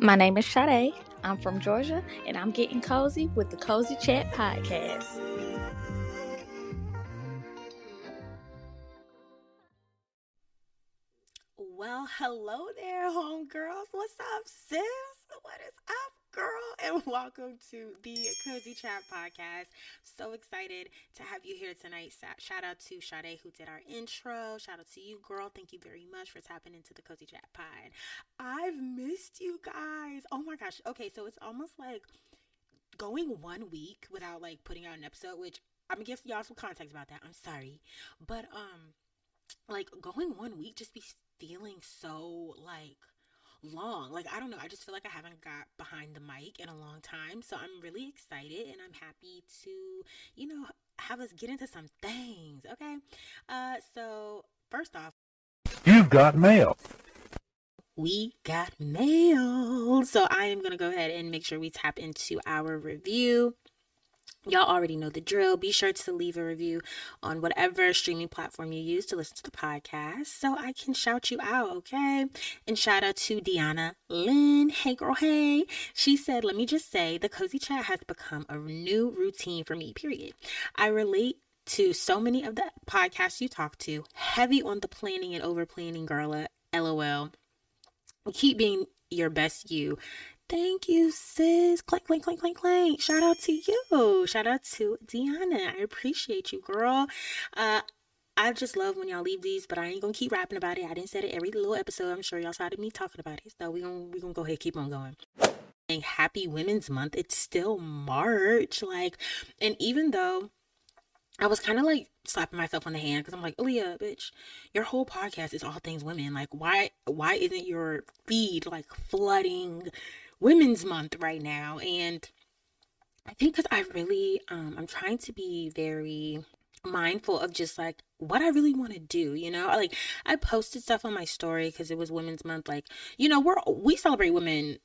My name is Sade. I'm from Georgia, and I'm getting cozy with the Cozy Chat podcast. Well, hello there, homegirls. What's up, sis? What is up, girl? And welcome to the Cozy Chat podcast. So excited to have you here tonight. Shout out to Sade who did our intro. Shout out to you, girl. Thank you very much for tapping into the Cozy Chat pod. I've missed you guys. Oh my gosh. Okay, so it's almost like going one week without like putting out an episode, which I'm gonna give y'all some context about that. I'm sorry. But um like going one week just be feeling so like long. Like, I don't know. I just feel like I haven't got behind the mic in a long time. So I'm really excited and I'm happy to, you know, have us get into some things. Okay. Uh, so first off, you've got mail. We got mail. So I am going to go ahead and make sure we tap into our review. Y'all already know the drill. Be sure to leave a review on whatever streaming platform you use to listen to the podcast so I can shout you out, okay? And shout out to Deanna Lynn. Hey, girl, hey. She said, Let me just say, the cozy chat has become a new routine for me, period. I relate to so many of the podcasts you talk to, heavy on the planning and over planning, girl. Uh, LOL. Keep being your best you. Thank you, sis. Clank, clank, clank, clank, clank. Shout out to you. Shout out to Deanna. I appreciate you, girl. Uh, I just love when y'all leave these, but I ain't gonna keep rapping about it. I didn't say it every little episode. I'm sure y'all saw me talking about it. So we gonna we gonna go ahead keep on going. And happy Women's Month. It's still March. Like, and even though I was kind of like slapping myself on the hand because I'm like, Aliyah, bitch, your whole podcast is all things women. Like, why why isn't your feed like flooding Women's Month right now. And I think because I really, um, I'm trying to be very mindful of just like what I really want to do, you know? Like I posted stuff on my story because it was Women's Month. Like, you know, we're we celebrate women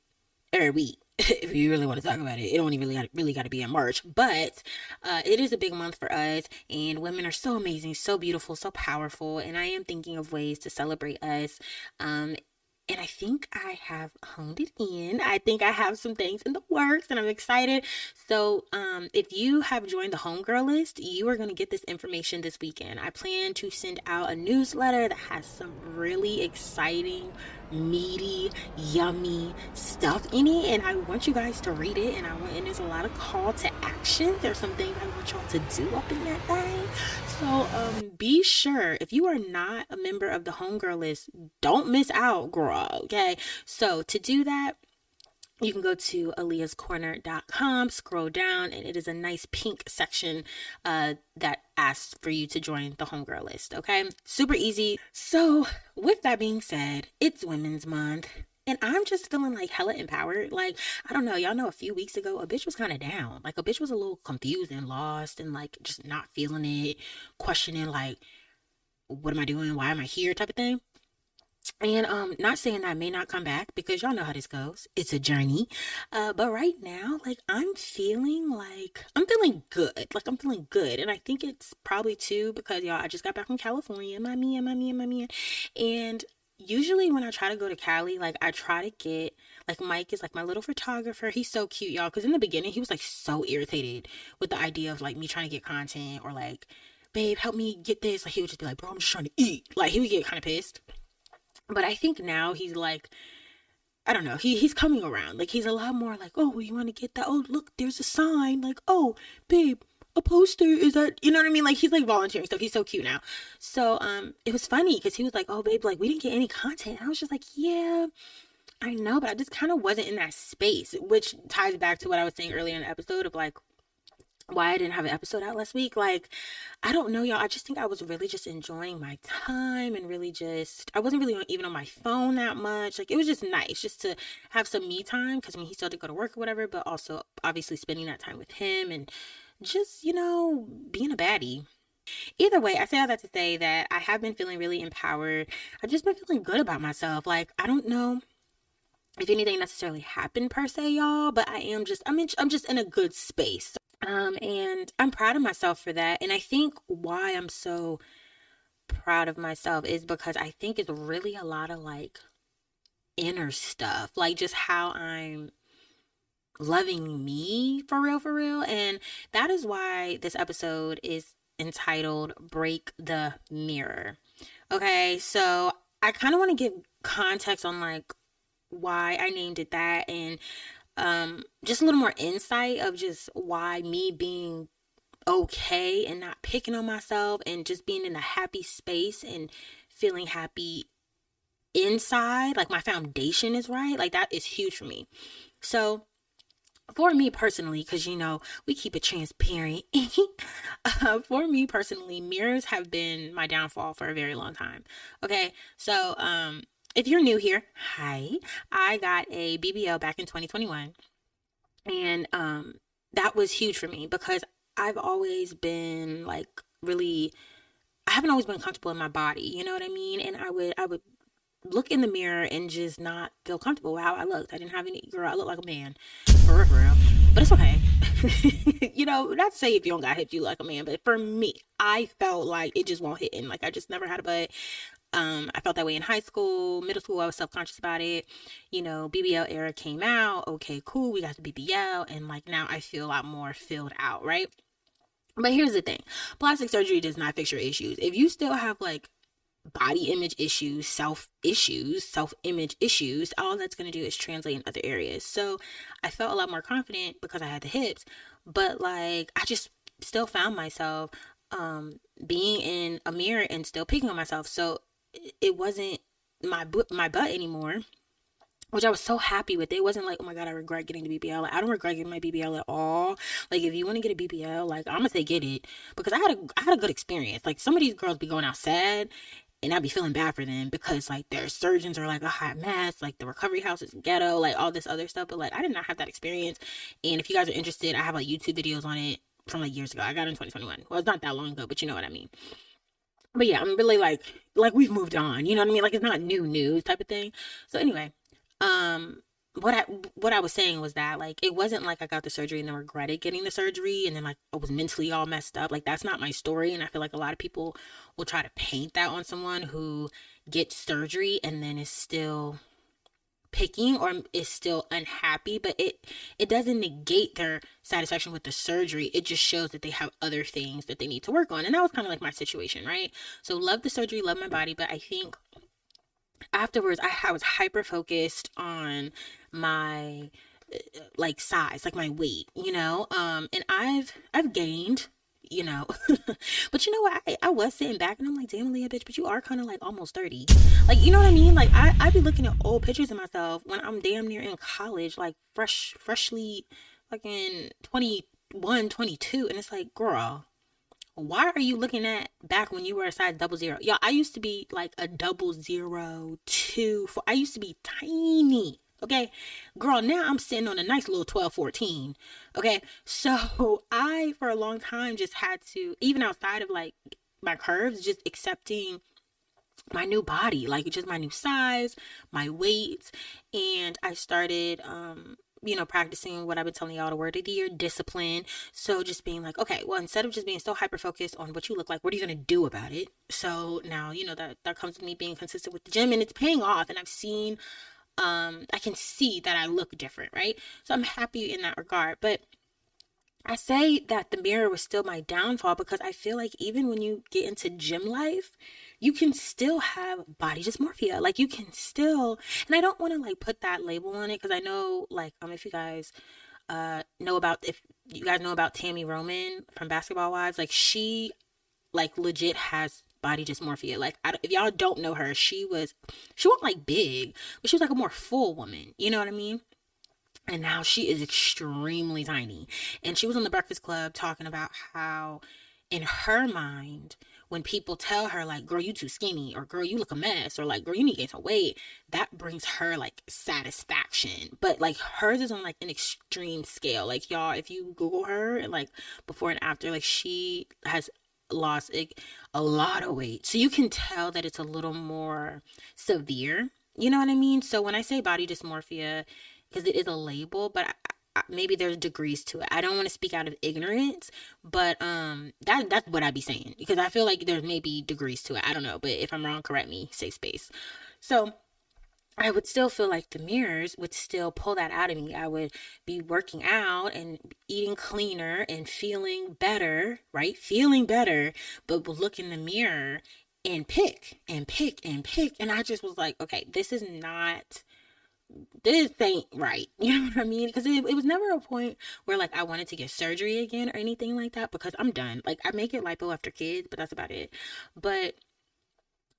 every week. if you really want to talk about it, it even really, really got to be in March, but uh, it is a big month for us, and women are so amazing, so beautiful, so powerful, and I am thinking of ways to celebrate us um, and I think I have honed it in. I think I have some things in the works and I'm excited. So, um, if you have joined the Homegirl list, you are going to get this information this weekend. I plan to send out a newsletter that has some really exciting, meaty, yummy stuff in it. And I want you guys to read it. And I want, and there's a lot of call to action. There's some things I want y'all to do up in that thing. So um, be sure if you are not a member of the Homegirl list, don't miss out, girl. Okay. So to do that, you can go to aliyahscorner.com, scroll down, and it is a nice pink section uh, that asks for you to join the Homegirl list. Okay. Super easy. So, with that being said, it's Women's Month. And I'm just feeling like hella empowered. Like, I don't know, y'all know a few weeks ago, a bitch was kind of down. Like, a bitch was a little confused and lost and like just not feeling it, questioning, like, what am I doing? Why am I here? type of thing. And um, not saying that I may not come back because y'all know how this goes. It's a journey. Uh, but right now, like I'm feeling like I'm feeling good. Like I'm feeling good. And I think it's probably too because y'all I just got back from California, my man, my man, my man. And usually when I try to go to Cali, like I try to get like Mike is like my little photographer. He's so cute, y'all. Because in the beginning, he was like so irritated with the idea of like me trying to get content or like, babe, help me get this. Like he would just be like, bro, I'm just trying to eat. Like he would get kind of pissed. But I think now he's like, I don't know. He he's coming around. Like he's a lot more like, oh, you want to get that? Oh, look, there's a sign. Like, oh, babe, a poster is that you know what i mean like he's like volunteering stuff he's so cute now so um it was funny because he was like oh babe like we didn't get any content and i was just like yeah i know but i just kind of wasn't in that space which ties back to what i was saying earlier in the episode of like why I didn't have an episode out last week. Like, I don't know, y'all. I just think I was really just enjoying my time and really just, I wasn't really even on my phone that much. Like, it was just nice just to have some me time because I mean, he still had to go to work or whatever, but also obviously spending that time with him and just, you know, being a baddie. Either way, I say all that to say that I have been feeling really empowered. I've just been feeling good about myself. Like, I don't know if anything necessarily happened per se, y'all, but I am just I'm in, I'm just in a good space. Um and I'm proud of myself for that. And I think why I'm so proud of myself is because I think it's really a lot of like inner stuff, like just how I'm loving me for real, for real. And that is why this episode is entitled Break the Mirror. Okay, so I kind of want to give context on like why I named it that and um just a little more insight of just why me being okay and not picking on myself and just being in a happy space and feeling happy inside like my foundation is right like that is huge for me so for me personally, because you know, we keep it transparent. uh, for me personally, mirrors have been my downfall for a very long time. Okay, so um, if you're new here, hi, I got a BBL back in 2021, and um, that was huge for me because I've always been like really. I haven't always been comfortable in my body, you know what I mean? And I would I would look in the mirror and just not feel comfortable with how I looked. I didn't have any girl. I look like a man, for real, for real. But it's okay. you know, not to say if you don't got hips, you like a man, but for me, I felt like it just won't hit in. Like I just never had a butt. Um, I felt that way in high school, middle school. I was self conscious about it. You know, BBL era came out. Okay, cool. We got the BBL, and like now I feel a lot more filled out, right? But here's the thing plastic surgery does not fix your issues. If you still have like body image issues, self issues, self image issues, all that's going to do is translate in other areas. So I felt a lot more confident because I had the hips, but like I just still found myself um being in a mirror and still picking on myself. So it wasn't my butt my butt anymore. Which I was so happy with. It wasn't like, oh my god, I regret getting the BBL. Like, I don't regret getting my BBL at all. Like, if you want to get a BBL, like I'm gonna say get it because I had a I had a good experience. Like some of these girls be going out sad, and I'd be feeling bad for them because like their surgeons are like a hot mess, like the recovery house is ghetto, like all this other stuff. But like I did not have that experience. And if you guys are interested, I have like YouTube videos on it from like years ago. I got in 2021. Well, it's not that long ago, but you know what I mean. But yeah, I'm really like like we've moved on. You know what I mean? Like it's not new news type of thing. So anyway, um what I what I was saying was that like it wasn't like I got the surgery and then regretted getting the surgery and then like I was mentally all messed up. Like that's not my story and I feel like a lot of people will try to paint that on someone who gets surgery and then is still picking or is still unhappy but it it doesn't negate their satisfaction with the surgery. It just shows that they have other things that they need to work on. And that was kind of like my situation right? So love the surgery love my body but i think afterwards I, I was hyper focused on my uh, like size like my weight you know? Um and i've i've gained you know but you know what I, I was sitting back and i'm like damn leah bitch but you are kind of like almost 30 like you know what i mean like i i be looking at old pictures of myself when i'm damn near in college like fresh freshly fucking 21 22 and it's like girl why are you looking at back when you were a size double zero? Y'all, I used to be like a double zero two. Four. I used to be tiny. Okay. Girl, now I'm sitting on a nice little 12, 14. Okay. So I, for a long time, just had to, even outside of like my curves, just accepting my new body, like just my new size, my weight. And I started, um, you know, practicing what I've been telling y'all the word of the year, discipline. So just being like, okay, well, instead of just being so hyper focused on what you look like, what are you gonna do about it? So now, you know, that that comes with me being consistent with the gym and it's paying off. And I've seen um I can see that I look different, right? So I'm happy in that regard. But I say that the mirror was still my downfall because I feel like even when you get into gym life, you can still have body dysmorphia. Like you can still, and I don't want to like put that label on it because I know, like, um, if you guys uh know about if you guys know about Tami Roman from Basketball Wives, like she like legit has body dysmorphia. Like, I, if y'all don't know her, she was she wasn't like big, but she was like a more full woman. You know what I mean? And now she is extremely tiny. And she was on the Breakfast Club talking about how, in her mind, when people tell her like girl you too skinny or girl you look a mess or like girl you need to gain some weight that brings her like satisfaction but like hers is on like an extreme scale like y'all if you google her and like before and after like she has lost a, a lot of weight so you can tell that it's a little more severe you know what i mean so when i say body dysmorphia because it is a label but I, maybe there's degrees to it. I don't want to speak out of ignorance, but um that that's what I'd be saying because I feel like there's maybe degrees to it. I don't know, but if I'm wrong, correct me. Safe space. So I would still feel like the mirrors would still pull that out of me. I would be working out and eating cleaner and feeling better, right? Feeling better, but would look in the mirror and pick and pick and pick. And I just was like, okay, this is not, this ain't right. You know what I mean? Because it, it was never a point where like I wanted to get surgery again or anything like that because I'm done. Like I make it lipo after kids, but that's about it. But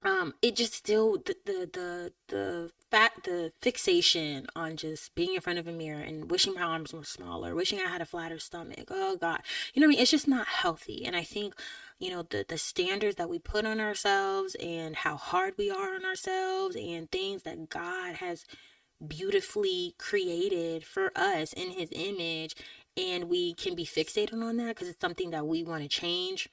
um it just still the the the the fat the fixation on just being in front of a mirror and wishing my arms were smaller wishing i had a flatter stomach oh god. You know what i mean? It's just not healthy. And i think you know the the standards that we put on ourselves and how hard we are on ourselves and things that god has beautifully created for us in his image and we can be fixated on that because it's something that we want to change.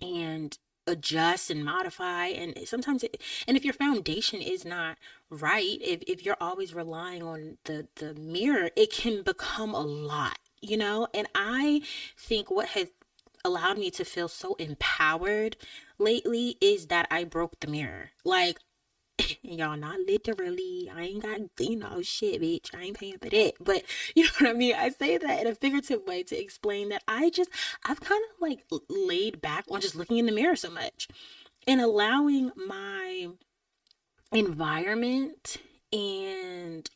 And adjust and modify and sometimes it, and if your foundation is not right if, if you're always relying on the the mirror it can become a lot you know? And i think what has allowed me to feel so empowered lately is that i broke the mirror. Like y'all not literally i ain't got you know shit bitch i ain't paying for that but you know what i mean i say that in a figurative way to explain that i just i've kind of like laid back on just looking in the mirror so much and allowing my environment and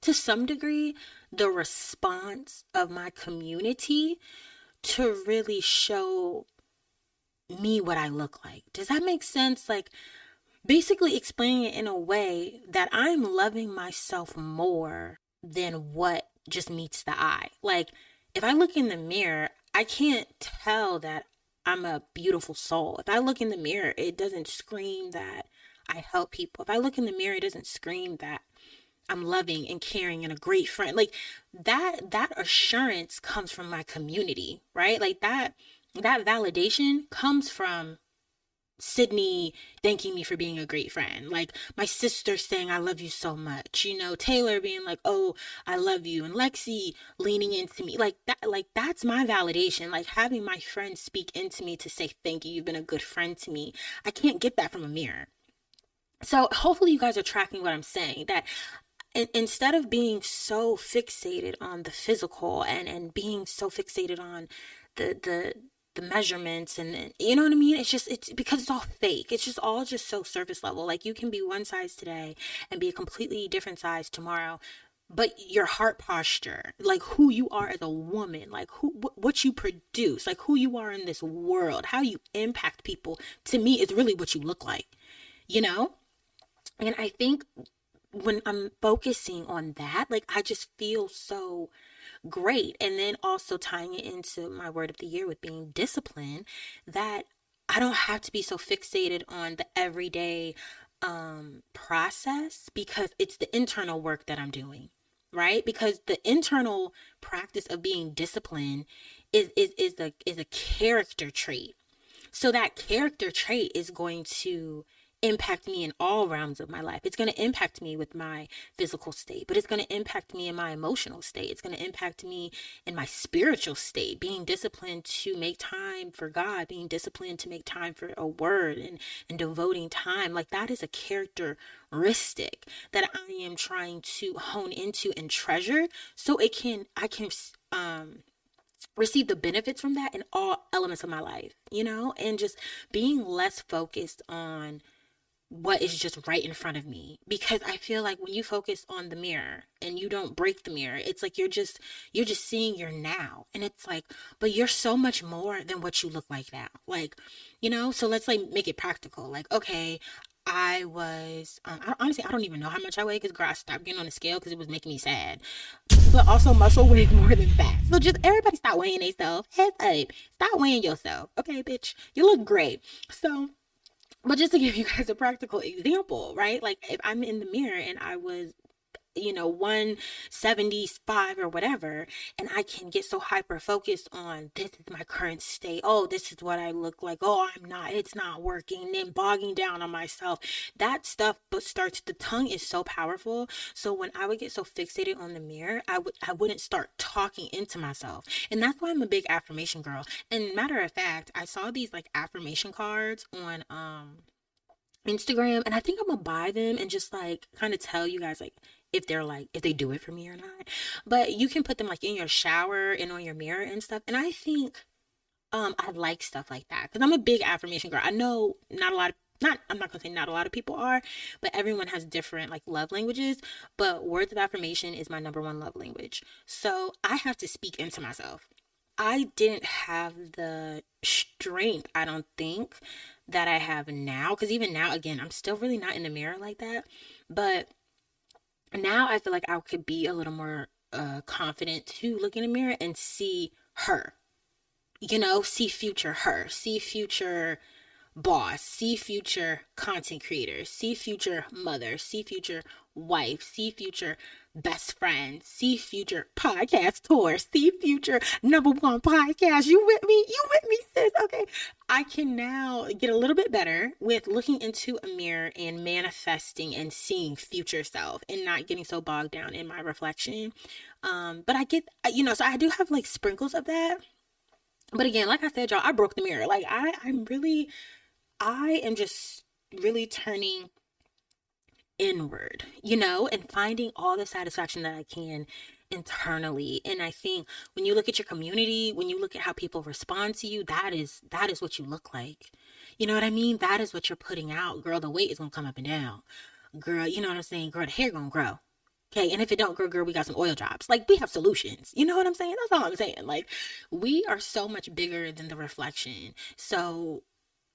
to some degree the response of my community to really show me what I look like. Does that make sense? Like, basically explaining it in a way that I'm loving myself more than what just meets the eye. Like, if I look in the mirror, I can't tell that I'm a beautiful soul. If I look in the mirror, it doesn't scream that I help people. If I look in the mirror, it doesn't scream that I'm loving and caring and a great friend. Like that that assurance comes from my community, right? Like that that validation comes from Sydney thanking me for being a great friend. Like my sister saying, I love you so much. You know, Taylor being like, oh, I love you. And Lexi leaning into me. Like that, like that's my validation. Like having my friends speak into me to say, thank you. You've been a good friend to me. I can't get that from a mirror. So hopefully you guys are tracking what I'm saying that instead of being so fixated on the physical and, and being so fixated on the, the, the measurements and, and, you know what I mean? It's just it's because it's all fake. It's just all just so surface level. Like you can be one size today and be a completely different size tomorrow. But your heart posture, like who you are as a woman, like who wh- what you produce, like who you are in this world, how you impact people, to me is really what you look like. You know? And I think when I'm focusing on that, like I just feel so great. And then also tying it into my word of the year with being disciplined, that I don't have to be so fixated on the everyday um, process because it's the internal work that I'm doing, right? Because the internal practice of being disciplined is is is a is a character trait. So that character trait is going to impact me in all realms of my life. It's going to impact me with my physical state, but it's going to impact me in my emotional state. It's going to impact me in my spiritual state, being disciplined to make time for God, being disciplined to make time for a word and, and devoting time. Like that is a characteristic that I am trying to hone into and treasure so it can, I can, um, receive the benefits from that in all elements of my life, you know, and just being less focused on what is just right in front of me because i feel like when you focus on the mirror and you don't break the mirror it's like you're just you're just seeing your now and it's like but you're so much more than what you look like now like you know so let's like make it practical like okay I was um, I, honestly I don't even know how much I weigh because girl I stopped getting on the scale because it was making me sad. But also muscle weighs more than fat, so just everybody stop weighing themselves. Heads up, stop weighing yourself. Okay, bitch, you look great. So but just to give you guys a practical example, right? Like if I'm in the mirror and I was you know 175 or whatever and i can get so hyper focused on this is my current state. Oh this is what i look like. Oh i'm not it's not working and then bogging down on myself. That stuff but starts the tongue is so powerful. So when i would get so fixated on the mirror i would i wouldn't start talking into myself. And that's why i'm a big affirmation girl. And matter of fact i saw these like affirmation cards on um Instagram and I think I'm gonna buy them and just like kind of tell you guys like if they're like if they do it for me or not. But you can put them like in your shower and on your mirror and stuff. And I think um I like stuff like that because I'm a big affirmation girl. I know not a lot of not I'm not gonna say not a lot of people are, but everyone has different like love languages. But words of affirmation is my number one love language. So I have to speak into myself. I didn't have the strength, I don't think, that I have now. Because even now, again, I'm still really not in the mirror like that. But now I feel like I could be a little more uh, confident to look in the mirror and see her. You know, see future her, see future boss, see future content creator, see future mother, see future wife, see future best friend, see future podcast tour, see future number one podcast. You with me? You with me, sis? Okay. I can now get a little bit better with looking into a mirror and manifesting and seeing future self and not getting so bogged down in my reflection. Um, but I get, you know, so I do have like sprinkles of that. But again, like I said, y'all, I broke the mirror. Like I, I'm really, I am just really turning inward, you know, and finding all the satisfaction that I can internally. And I think when you look at your community, when you look at how people respond to you, that is that is what you look like. You know what I mean? That is what you're putting out. Girl, the weight is gonna come up and down. Girl, you know what I'm saying? Girl, the hair gonna grow. Okay, and if it don't grow, girl, we got some oil drops. Like we have solutions. You know what I'm saying? That's all I'm saying. Like we are so much bigger than the reflection. So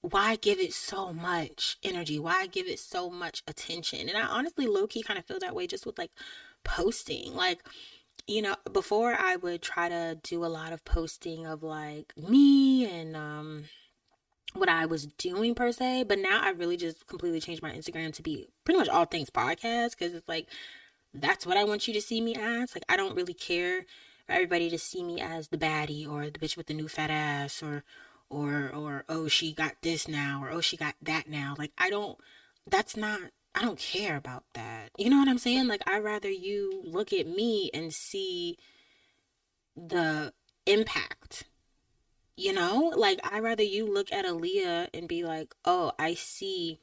why give it so much energy? Why give it so much attention? And I honestly low key kind of feel that way just with like posting. Like, you know, before I would try to do a lot of posting of like me and um what I was doing per se, but now I really just completely changed my Instagram to be pretty much all things podcast because it's like that's what I want you to see me as. Like I don't really care for everybody to see me as the baddie or the bitch with the new fat ass or or or oh she got this now or oh she got that now. Like i don't that's not i don't care about that. You know what i'm saying? Like i rather you look at me and see the impact you know? Like i rather you look at Aliyah and be like oh i see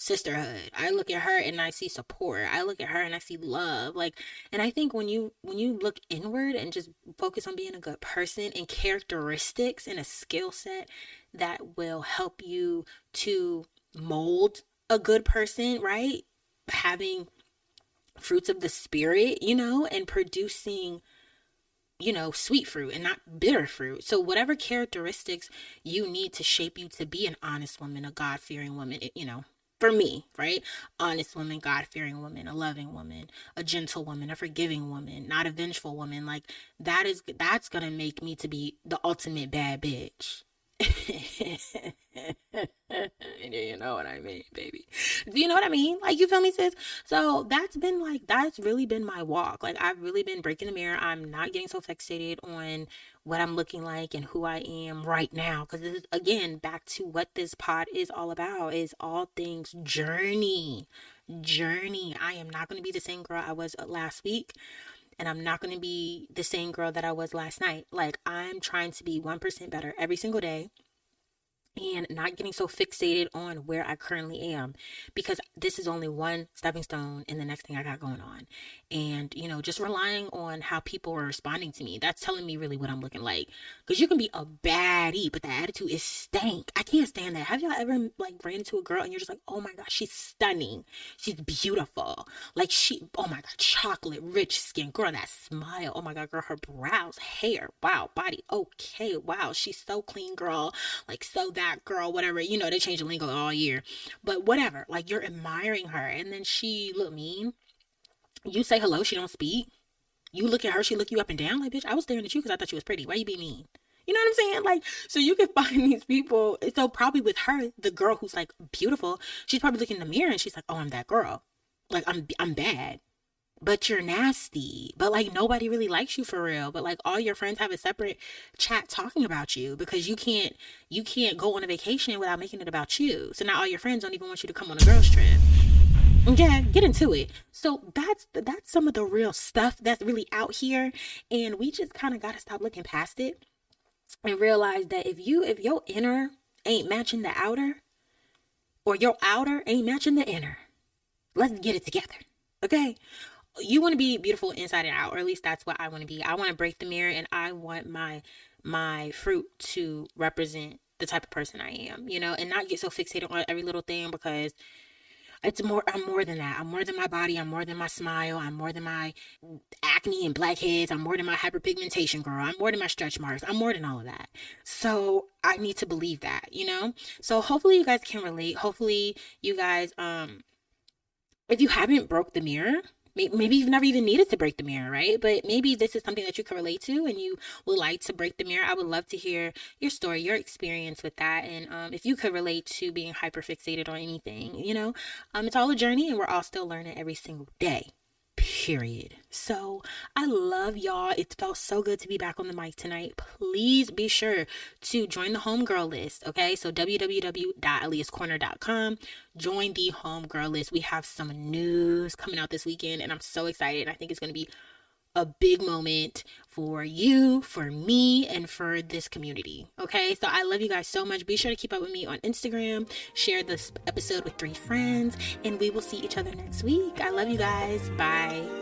sisterhood. I look at her and I see support. I look at her and I see love. Like and I think when you when you look inward and just focus on being a good person and characteristics and a skill set that will help you to mold a good person, right? Having fruits of the spirit, you know, and producing you know, sweet fruit and not bitter fruit. So, whatever characteristics you need to shape you to be an honest woman, a God fearing woman, you know, for me, right? Honest woman, God fearing woman, a loving woman, a gentle woman, a forgiving woman, not a vengeful woman. Like that is that's gonna make me to be the ultimate bad bitch. you know what I mean, baby. Do you know what I mean? Like, you feel me, sis? So that's been like, that's really been my walk. Like, I've really been breaking the mirror. I'm not getting so fixated on what I'm looking like and who I am right now. Because this is, again, back to what this pod is all about is all things journey. Journey. I am not going to be the same girl I was uh, last week and I'm not going to be the same girl that I was last night. Like, I'm trying to be 1% better every single day and not getting so fixated on where I currently am because this is only one stepping stone in the next thing I got going on. And, you know, just relying on how people are responding to me, that's telling me really what I'm looking like. Because you can be a baddie, but the attitude is stank. I can't stand that. Have y'all ever, like, ran into a girl and you're just like, oh my gosh, she's stunning. She's beautiful. Like, she, oh my God, chocolate, rich skin. Girl, that smile. Oh my God, girl, her brows, hair, wow, body, okay, wow, she's so clean, girl. Like, so that girl, whatever. You know, they change the lingo all year. But whatever. Like you're admiring her. And then she look mean. You say hello, she don't speak. You look at her, she look you up and down. Like, bitch, I was staring at you because I thought you was pretty. Why you be mean? You know what I'm saying? Like, so you can find these people. So probably with her, the girl who's like beautiful, she's probably looking in the mirror and she's like, oh, I'm that girl. Like, I'm I'm bad but you're nasty. But like nobody really likes you for real. But like all your friends have a separate chat talking about you because you can't you can't go on a vacation without making it about you. So now all your friends don't even want you to come on a girls trip. Yeah, get into it. So that's that's some of the real stuff that's really out here, and we just kind of got to stop looking past it and realize that if you if your inner ain't matching the outer, or your outer ain't matching the inner. Let's get it together. Okay? You want to be beautiful inside and out, or at least that's what I want to be. I want to break the mirror and I want my my fruit to represent the type of person I am, you know, and not get so fixated on every little thing because it's more I'm more than that. I'm more than my body, I'm more than my smile, I'm more than my acne and blackheads, I'm more than my hyperpigmentation girl, I'm more than my stretch marks, I'm more than all of that. So I need to believe that, you know? So hopefully you guys can relate. Hopefully you guys um if you haven't broke the mirror, maybe you've never even needed to break the mirror, right? But maybe this is something that you can relate to and you would like to break the mirror. I would love to hear your story, your experience with that. And um, if you could relate to being hyper fixated on anything, you know, um, it's all a journey and we're all still learning every single day period. So I love y'all. It felt so good to be back on the mic tonight. Please be sure to join the homegirl list. Okay, so www.aliyahscorner.com. Join the homegirl list. We have some news coming out this weekend, and I'm so excited. I think it's going to be a big moment for you, for me, and for this community. Okay, so I love you guys so much. Be sure to keep up with me on Instagram, share this episode with three friends, and we will see each other next week. I love you guys. Bye.